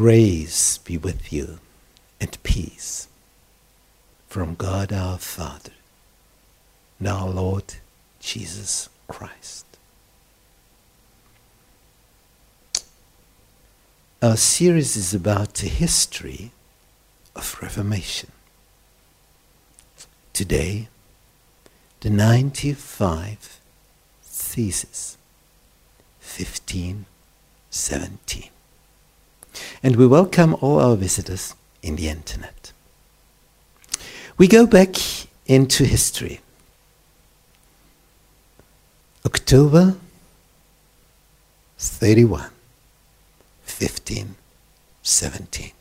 Grace be with you and peace from God our Father and our Lord Jesus Christ. Our series is about the history of Reformation. Today, the 95 Theses, 1517 and we welcome all our visitors in the internet. We go back into history. October 31, 1517.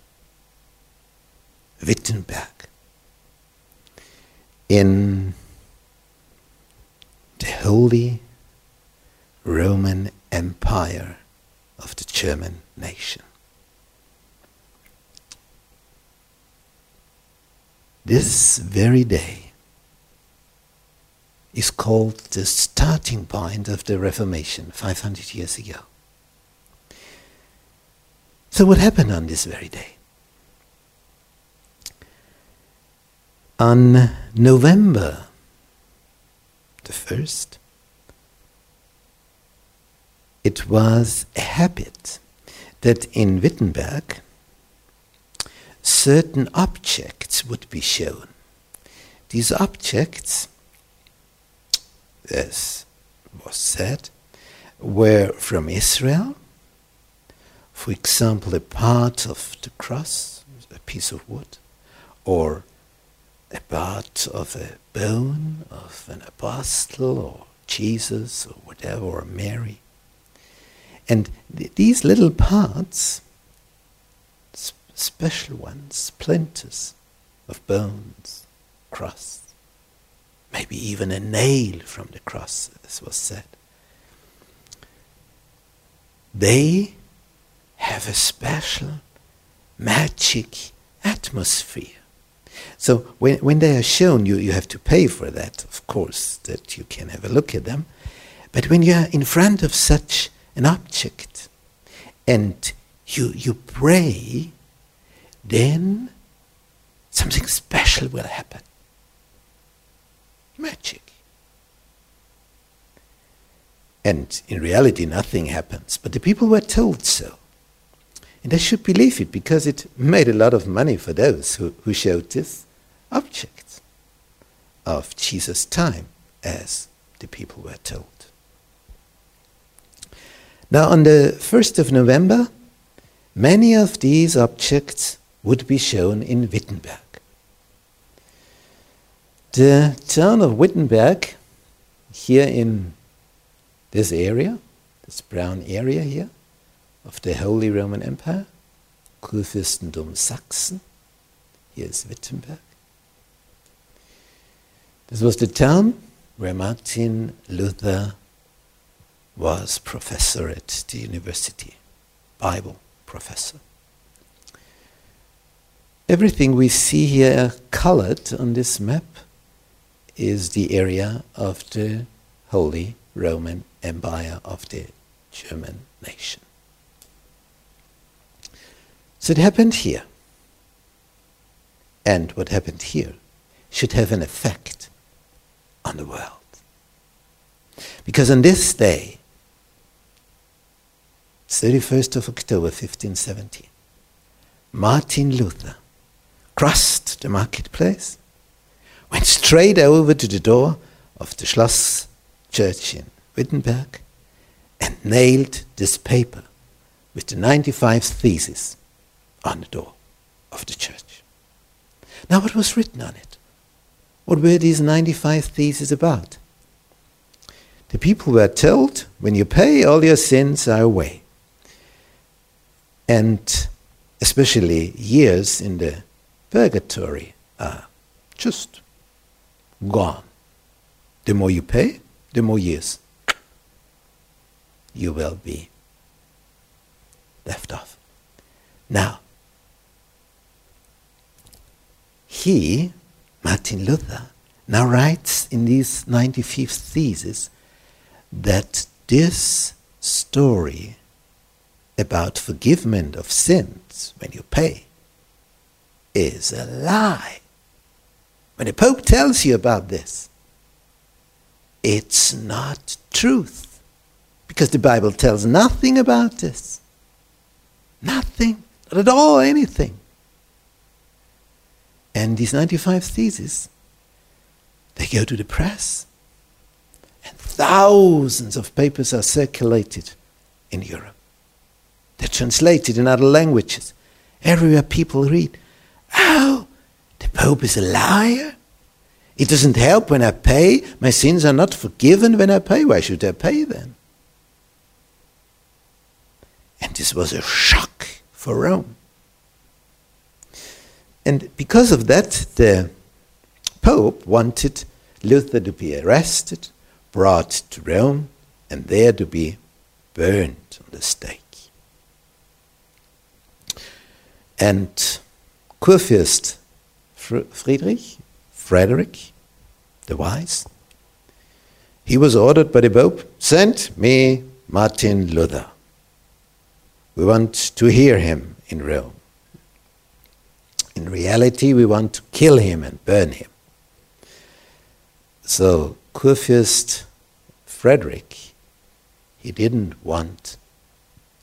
Wittenberg. In the Holy Roman Empire of the German nation. This very day is called the starting point of the Reformation 500 years ago. So, what happened on this very day? On November the 1st, it was a habit that in Wittenberg certain objects would be shown. These objects, as was said, were from Israel. For example, a part of the cross, a piece of wood, or a part of a bone of an apostle or Jesus or whatever, or Mary. And th- these little parts special ones, splinters of bones, cross, maybe even a nail from the cross, as was said. They have a special magic atmosphere. So when, when they are shown, you, you have to pay for that, of course, that you can have a look at them. But when you are in front of such an object and you, you pray, then something special will happen. Magic. And in reality, nothing happens. But the people were told so. And they should believe it because it made a lot of money for those who, who showed this object of Jesus' time, as the people were told. Now, on the 1st of November, many of these objects would be shown in Wittenberg. The town of Wittenberg, here in this area, this brown area here, of the Holy Roman Empire, Kurfürstentum Sachsen, here is Wittenberg. This was the town where Martin Luther was professor at the university, Bible professor. Everything we see here colored on this map is the area of the Holy Roman Empire of the German nation. So it happened here. And what happened here should have an effect on the world. Because on this day, 31st of October 1517, Martin Luther crossed the marketplace, went straight over to the door of the Schloss Church in Wittenberg, and nailed this paper with the 95 theses on the door of the church. Now, what was written on it? What were these 95 theses about? The people were told, when you pay, all your sins are away. And especially years in the purgatory are just gone. The more you pay, the more years you will be left off. Now, he, Martin Luther, now writes in these 95th thesis that this story about forgiveness of sins when you pay is a lie. When the Pope tells you about this, it's not truth. Because the Bible tells nothing about this. Nothing. Not at all anything. And these 95 theses, they go to the press. And thousands of papers are circulated in Europe. They're translated in other languages. Everywhere people read, oh, the Pope is a liar. It doesn't help when I pay. My sins are not forgiven when I pay. Why should I pay then? And this was a shock for Rome. And because of that, the Pope wanted Luther to be arrested, brought to Rome, and there to be burned on the stake. And Kurfürst Friedrich, Frederick the Wise, he was ordered by the Pope, send me Martin Luther. We want to hear him in Rome. In reality, we want to kill him and burn him. So, Kurfürst Frederick, he didn't want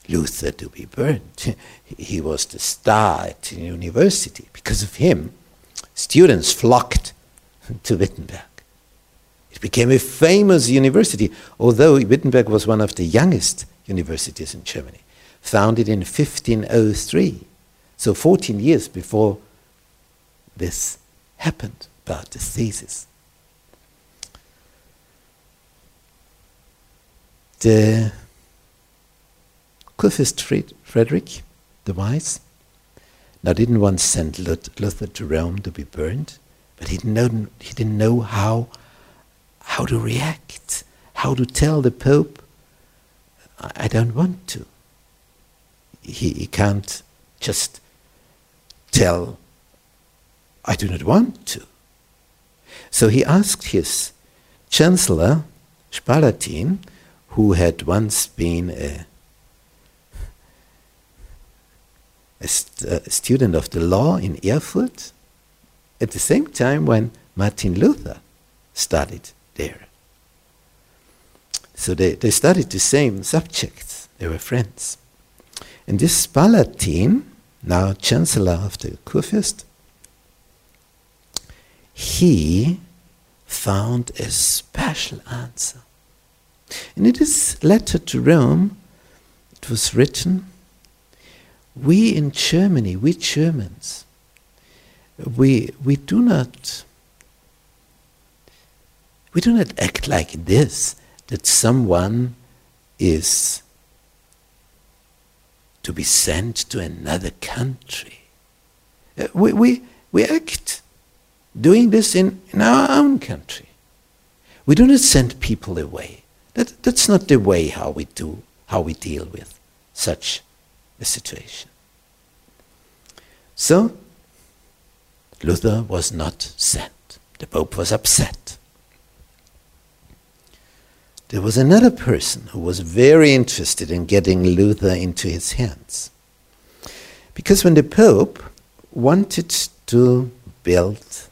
Luther to be burnt. he was the star at the university. Because of him, students flocked to Wittenberg. It became a famous university, although Wittenberg was one of the youngest universities in Germany, founded in 1503, so 14 years before this happened about the thesis. The Kurfürst Frederick the Wise now didn't want to send Luther to Rome to be burned, but he didn't know, he didn't know how, how to react, how to tell the Pope, I don't want to. He, he can't just tell, I do not want to. So he asked his chancellor, Spalatin, who had once been a a, st- a student of the law in Erfurt at the same time when Martin Luther studied there. So they, they studied the same subjects, they were friends. And this Spalatin, now Chancellor of the Kurfürst, he found a special answer. And in this letter to Rome, it was written we in Germany, we Germans, we, we do not we do not act like this that someone is to be sent to another country. Uh, we, we, we act doing this in, in our own country. We do not send people away. That, that's not the way how we do, how we deal with such the situation. So, Luther was not sent. The Pope was upset. There was another person who was very interested in getting Luther into his hands. Because when the Pope wanted to build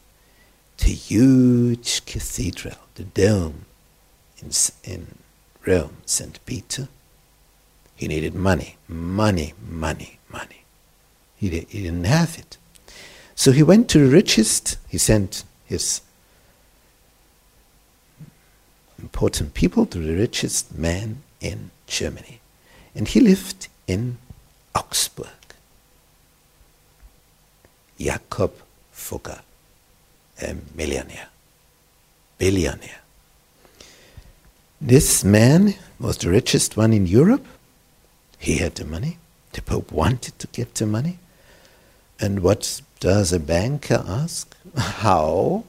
the huge cathedral, the dome in, in Rome, St. Peter, he needed money, money, money, money. He, he didn't have it. So he went to the richest, he sent his important people to the richest man in Germany. And he lived in Augsburg. Jakob Fugger, a millionaire, billionaire. This man was the richest one in Europe. He had the money. The Pope wanted to get the money. And what does a banker ask? How?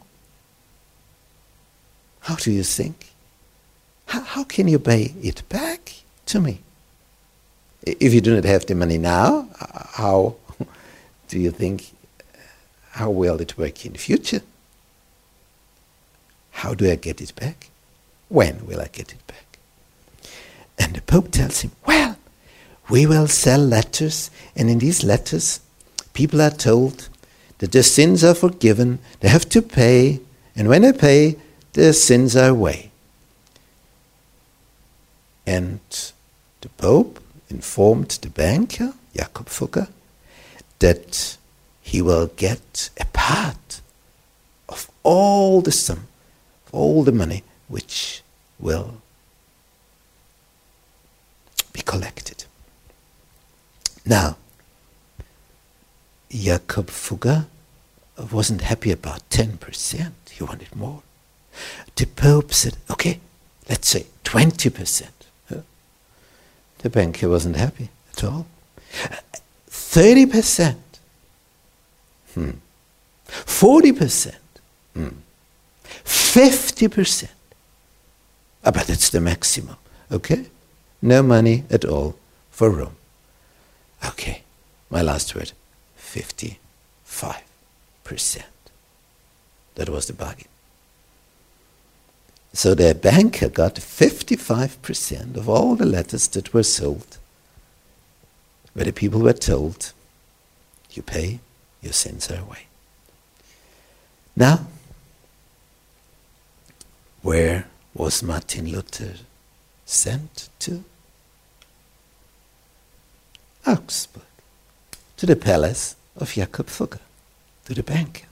How do you think? How, how can you pay it back to me? If you do not have the money now, how do you think, how will it work in the future? How do I get it back? When will I get it back? And the Pope tells him, well, we will sell letters, and in these letters, people are told that their sins are forgiven, they have to pay, and when they pay, their sins are away. And the Pope informed the banker, Jakob Fugger, that he will get a part of all the sum, of all the money which will be collected. Now, Jakob Fugger wasn't happy about 10%. He wanted more. The Pope said, okay, let's say 20%. The banker wasn't happy at all. 30%. Hmm. 40%. Hmm. 50%. Ah, but it's the maximum. Okay? No money at all for Rome. Okay, my last word 55%. That was the bargain. So the banker got 55% of all the letters that were sold, where the people were told, you pay, your sins are away. Now, where was Martin Luther sent to? Augsburg, to the palace of Jakob Fugger, to the banker,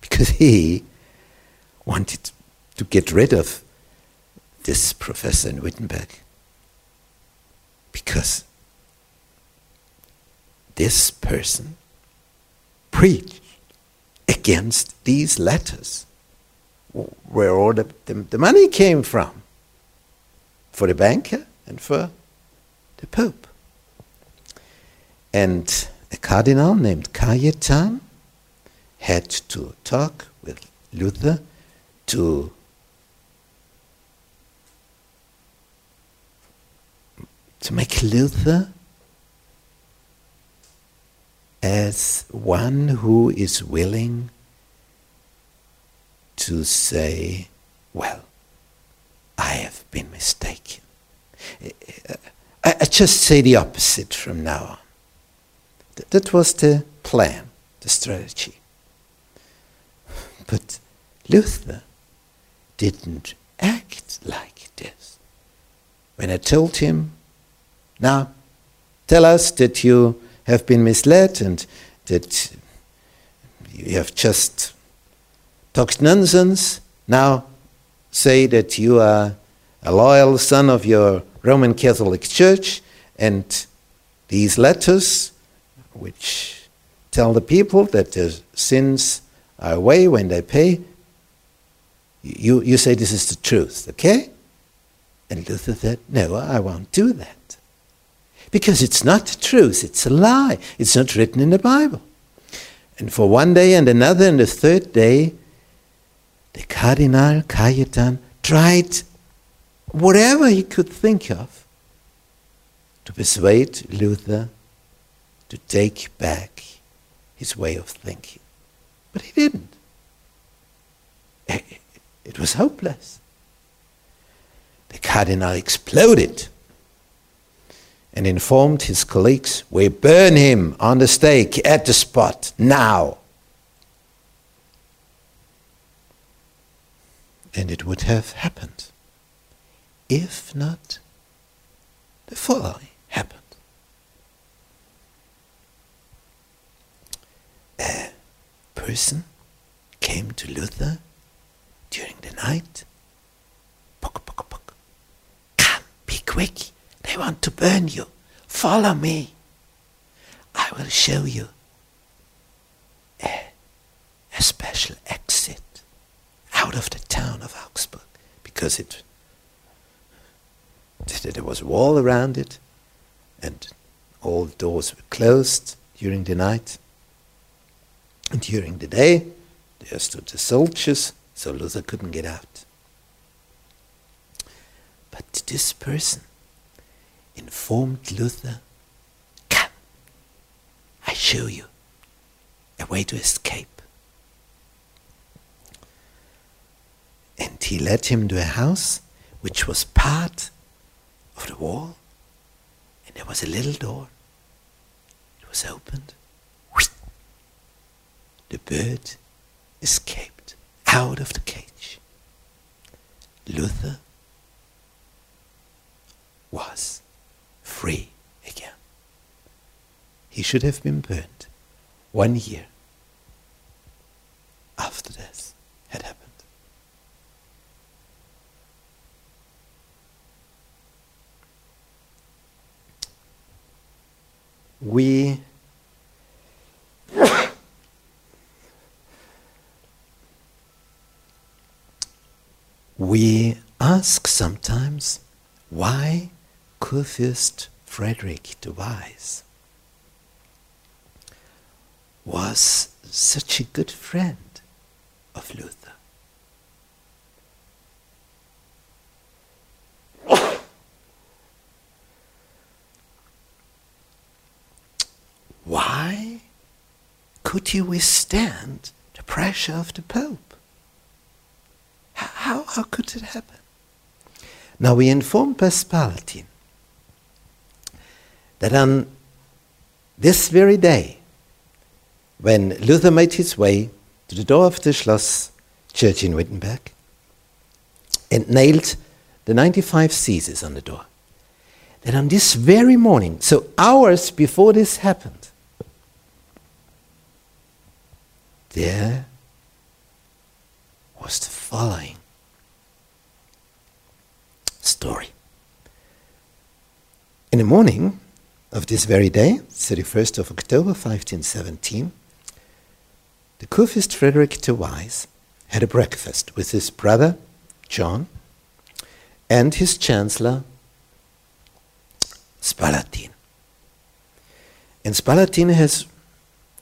because he wanted to get rid of this professor in Wittenberg. Because this person preached against these letters where all the, the, the money came from for the banker and for the Pope. And a cardinal named Cajetan had to talk with Luther to to make Luther as one who is willing to say, well, I have been mistaken. I, I just say the opposite from now on. That was the plan, the strategy. But Luther didn't act like this. When I told him, now tell us that you have been misled and that you have just talked nonsense, now say that you are a loyal son of your Roman Catholic Church and these letters which tell the people that their sins are away when they pay. You, you say this is the truth, okay? And Luther said, No, I won't do that. Because it's not the truth, it's a lie. It's not written in the Bible. And for one day and another and the third day, the Cardinal Cajetan tried whatever he could think of to persuade Luther to take back his way of thinking. But he didn't. It was hopeless. The cardinal exploded and informed his colleagues, We burn him on the stake at the spot now. And it would have happened if not the following happened. A person came to Luther during the night. Come, be quick. They want to burn you. Follow me. I will show you a, a special exit out of the town of Augsburg because it there was a wall around it and all doors were closed during the night. And during the day, there stood the soldiers, so Luther couldn't get out. But this person informed Luther, Come, I show you a way to escape. And he led him to a house which was part of the wall, and and there was a little door. It was opened. The bird escaped out of the cage. Luther was free again. He should have been burned one year after this had happened. We we ask sometimes why Kurfürst Frederick the Wise was such a good friend of Luther. Why could he withstand the pressure of the Pope? How, how, could it happen? Now we inform Spalatin that on this very day, when Luther made his way to the door of the Schloss Church in Wittenberg and nailed the 95 Theses on the door, that on this very morning, so hours before this happened, there was the following story. In the morning of this very day, 31st of October 1517, the Kurfürst Frederick the Wise had a breakfast with his brother John and his chancellor Spalatin. And Spalatin has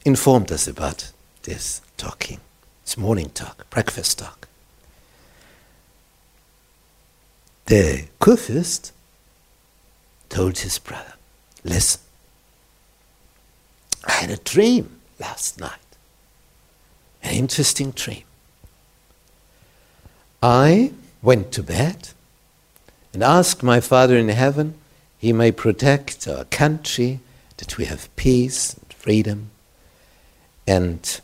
informed us about this talking, this morning talk, breakfast talk. The Kurfürst told his brother, Listen, I had a dream last night an interesting dream. I went to bed and asked my Father in heaven he may protect our country, that we have peace and freedom, and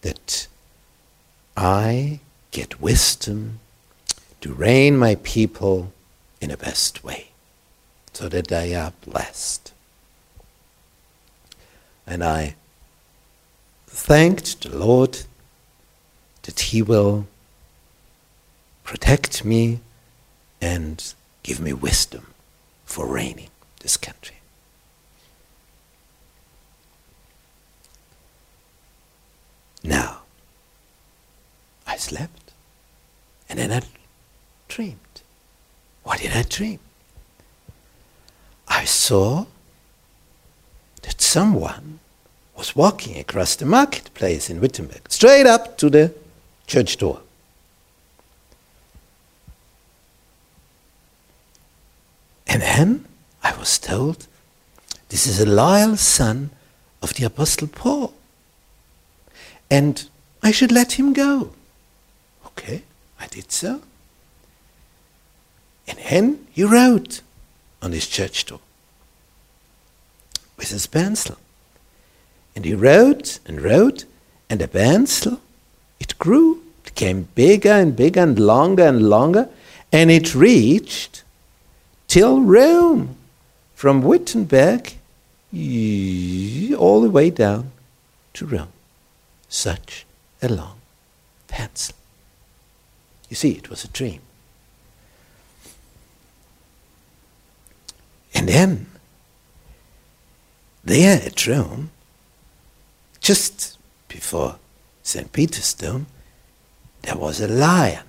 that I get wisdom to reign my people in a best way, so that they are blessed. And I thanked the Lord that He will protect me and give me wisdom for reigning this country. Now, I slept and then I dreamed. What did I dream? I saw that someone was walking across the marketplace in Wittenberg, straight up to the church door. And then I was told this is a loyal son of the Apostle Paul. And I should let him go. Okay, I did so. And then he wrote on his church door with his pencil. And he wrote and wrote, and the pencil, it grew, it became bigger and bigger and longer and longer, and it reached till Rome, from Wittenberg all the way down to Rome. Such a long pencil. You see, it was a dream. Then, there at Rome, just before St. Peter's Dome, there was a lion.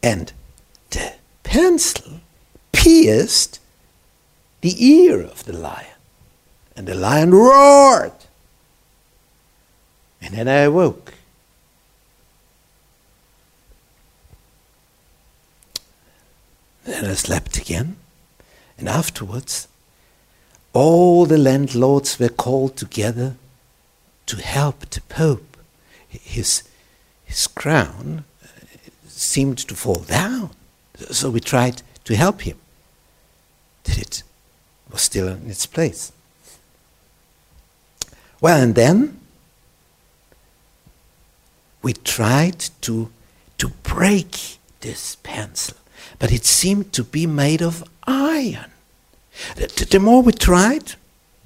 And the pencil pierced the ear of the lion. And the lion roared. And then I awoke. Then I slept again. And afterwards, all the landlords were called together to help the Pope. His, his crown uh, seemed to fall down. So we tried to help him. That it was still in its place. Well, and then we tried to, to break this pencil, but it seemed to be made of iron. The, the more we tried,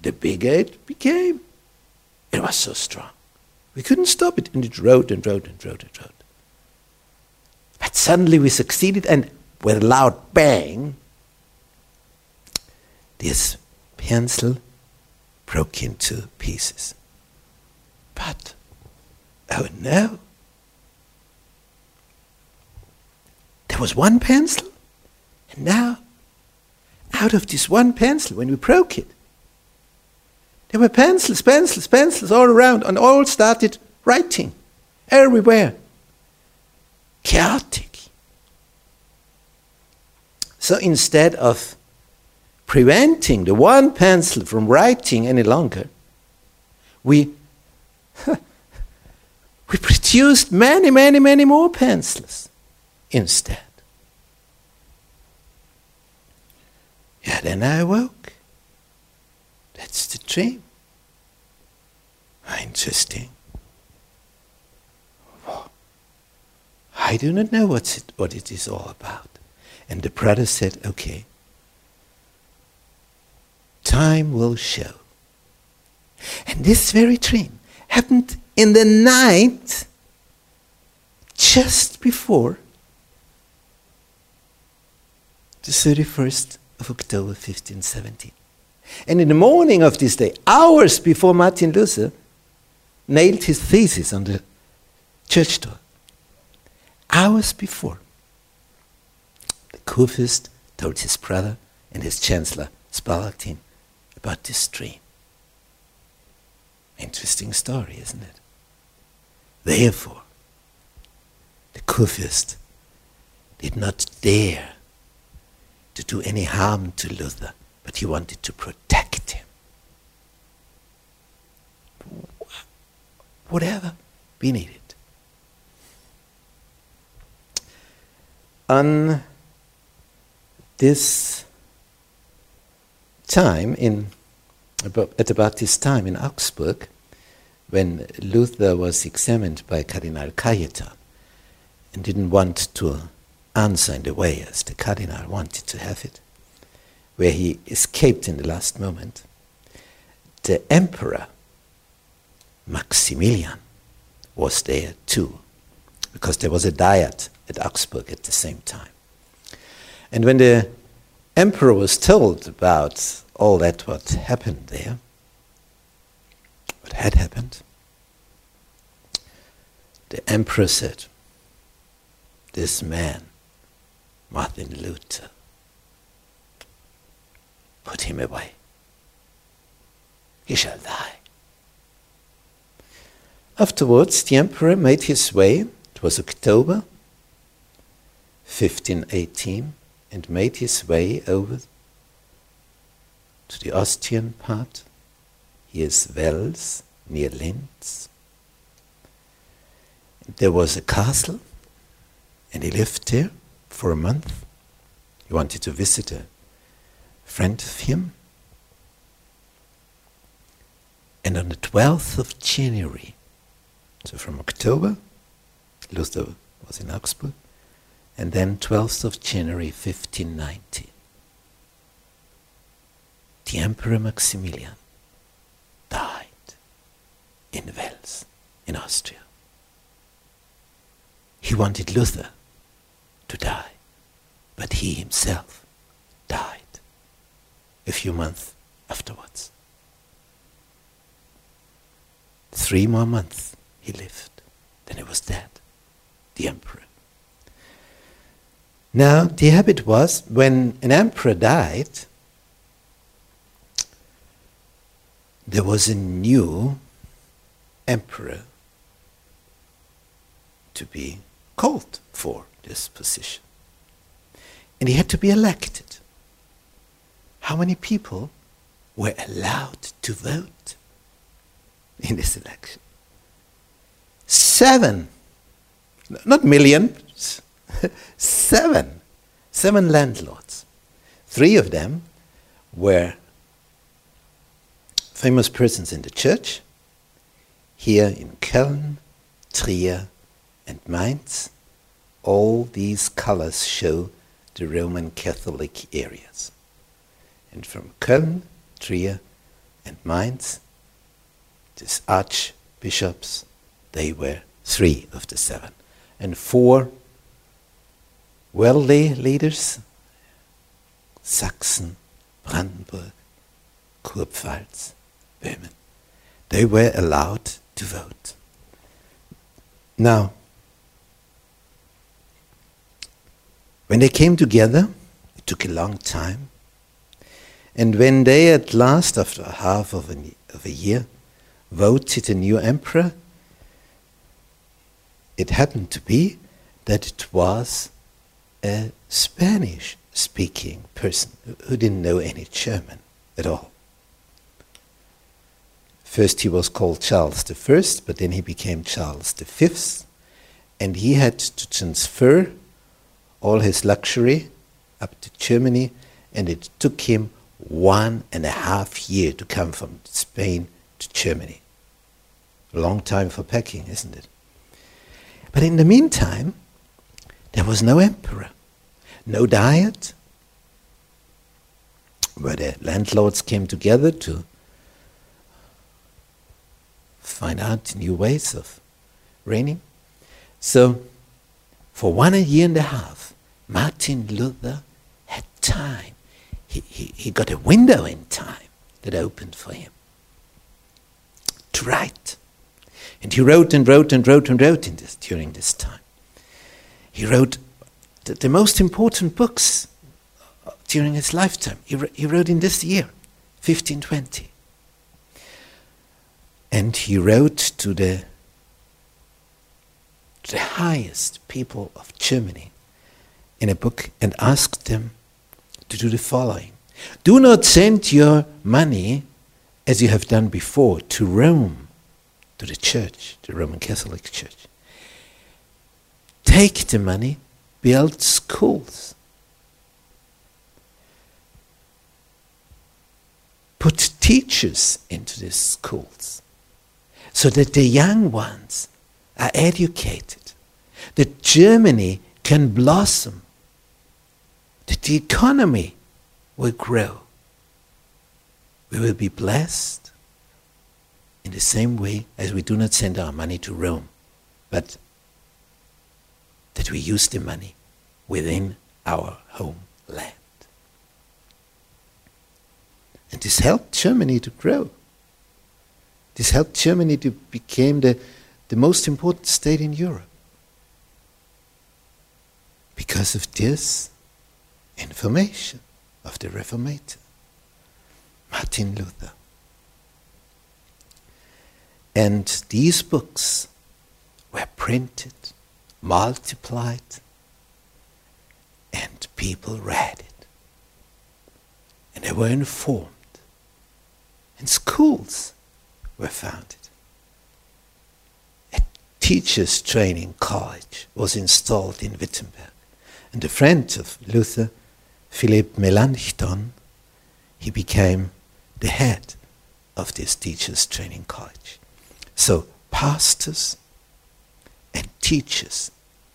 the bigger it became. It was so strong. We couldn't stop it, and it wrote and wrote and wrote and wrote. But suddenly we succeeded, and with a loud bang, this pencil broke into pieces. But, oh no, there was one pencil, and now, out of this one pencil, when we broke it, there were pencils, pencils, pencils all around, and all started writing everywhere. Chaotic. So instead of preventing the one pencil from writing any longer, we, we produced many, many, many more pencils instead. Yeah, then I awoke. That's the dream. Interesting. I do not know what's it, what it is all about. And the brother said, okay, time will show. And this very dream happened in the night just before the 31st of October 1517. And in the morning of this day, hours before Martin Luther nailed his thesis on the church door, hours before, the Kurfürst told his brother and his chancellor, Spalatin, about this dream. Interesting story, isn't it? Therefore, the Kurfürst did not dare to do any harm to Luther, but he wanted to protect him. Whatever we needed. On this time in at about this time in Augsburg, when Luther was examined by Cardinal Cajetan and didn't want to answer in the way as the Cardinal wanted to have it, where he escaped in the last moment, the Emperor Maximilian was there too, because there was a diet at Augsburg at the same time. And when the emperor was told about all that what happened there, what had happened, the emperor said, This man, Martin Luther, put him away. He shall die. Afterwards, the emperor made his way, it was October 1518, and made his way over to the Austrian part. Here's Wels, near Linz. There was a castle, and he lived there for a month. He wanted to visit a friend of him. And on the 12th of January, so from October, Luther was in Augsburg, and then 12th of January 1590, the Emperor Maximilian died in Wels, in Austria. He wanted Luther to die, but he himself died a few months afterwards. Three more months he lived, then he was dead, the emperor. Now, the habit was when an emperor died, there was a new emperor to be called for this position. And he had to be elected. How many people were allowed to vote in this election? Seven. Not millions, seven. seven landlords. Three of them were famous persons in the church, here in Köln, Trier, and Mainz. All these colors show the Roman Catholic areas. And from Köln, Trier, and Mainz, these archbishops, they were three of the seven. And four worldly leaders, Sachsen, Brandenburg, Kurpfalz, Böhmen, they were allowed to vote. Now, when they came together, it took a long time. And when they at last, after half of a, of a year, voted a new emperor, it happened to be that it was a Spanish speaking person who didn't know any German at all. First, he was called Charles I, but then he became Charles V, and he had to transfer all his luxury up to Germany, and it took him one and a half year to come from Spain to Germany. A long time for packing, isn't it? But in the meantime, there was no emperor, no diet, where the landlords came together to find out new ways of reigning. So, for one year and a half, Martin Luther had time. He, he, he got a window in time that opened for him to write. And he wrote and wrote and wrote and wrote in this, during this time. He wrote the, the most important books during his lifetime. He, he wrote in this year, 1520. And he wrote to the, the highest people of Germany in a book and asked them to do the following Do not send your money as you have done before to Rome, to the church, the Roman Catholic Church. Take the money, build schools. Put teachers into these schools so that the young ones are educated, that Germany can blossom, that the economy will grow. We will be blessed in the same way as we do not send our money to Rome, but that we use the money within our homeland. And this helped Germany to grow. This helped Germany to become the, the most important state in Europe. Because of this information of the Reformator, Martin Luther. And these books were printed, multiplied, and people read it. And they were informed. And schools were founded. A teachers' training college was installed in Wittenberg. And a friend of Luther, Philip Melanchthon, he became the head of this teachers' training college. So pastors and teachers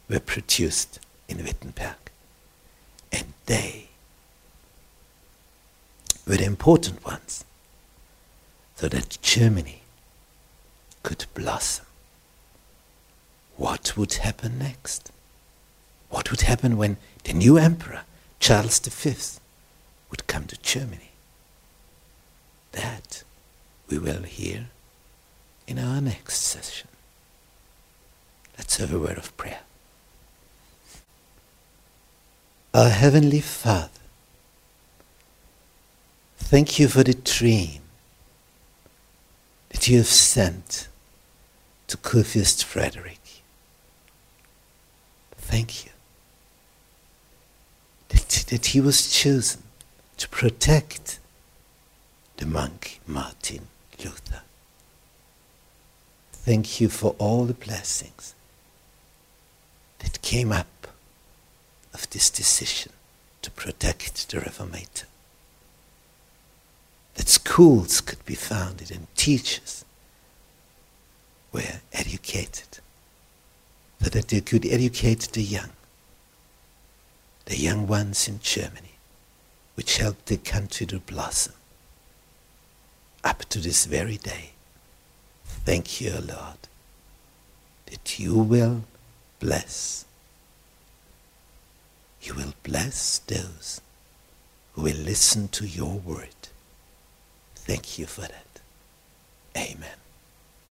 were produced in Wittenberg. And they were the important ones so that Germany could blossom. What would happen next? What would happen when the new emperor, Charles V, would come to Germany? That we will hear in our next session. Let's have a word of prayer. Our Heavenly Father, thank you for the dream that you have sent to Kurfürst Frederick. Thank you. That, he was chosen to protect the monk Martin Luther. Thank you for all the blessings that came up of this decision to protect the Reformator. That schools could be founded and teachers were educated so that they could educate the young, the young ones in Germany, which helped the country to blossom up to this very day. Thank you, Lord, that you will bless. You will bless those who will listen to your word. Thank you for that. Amen.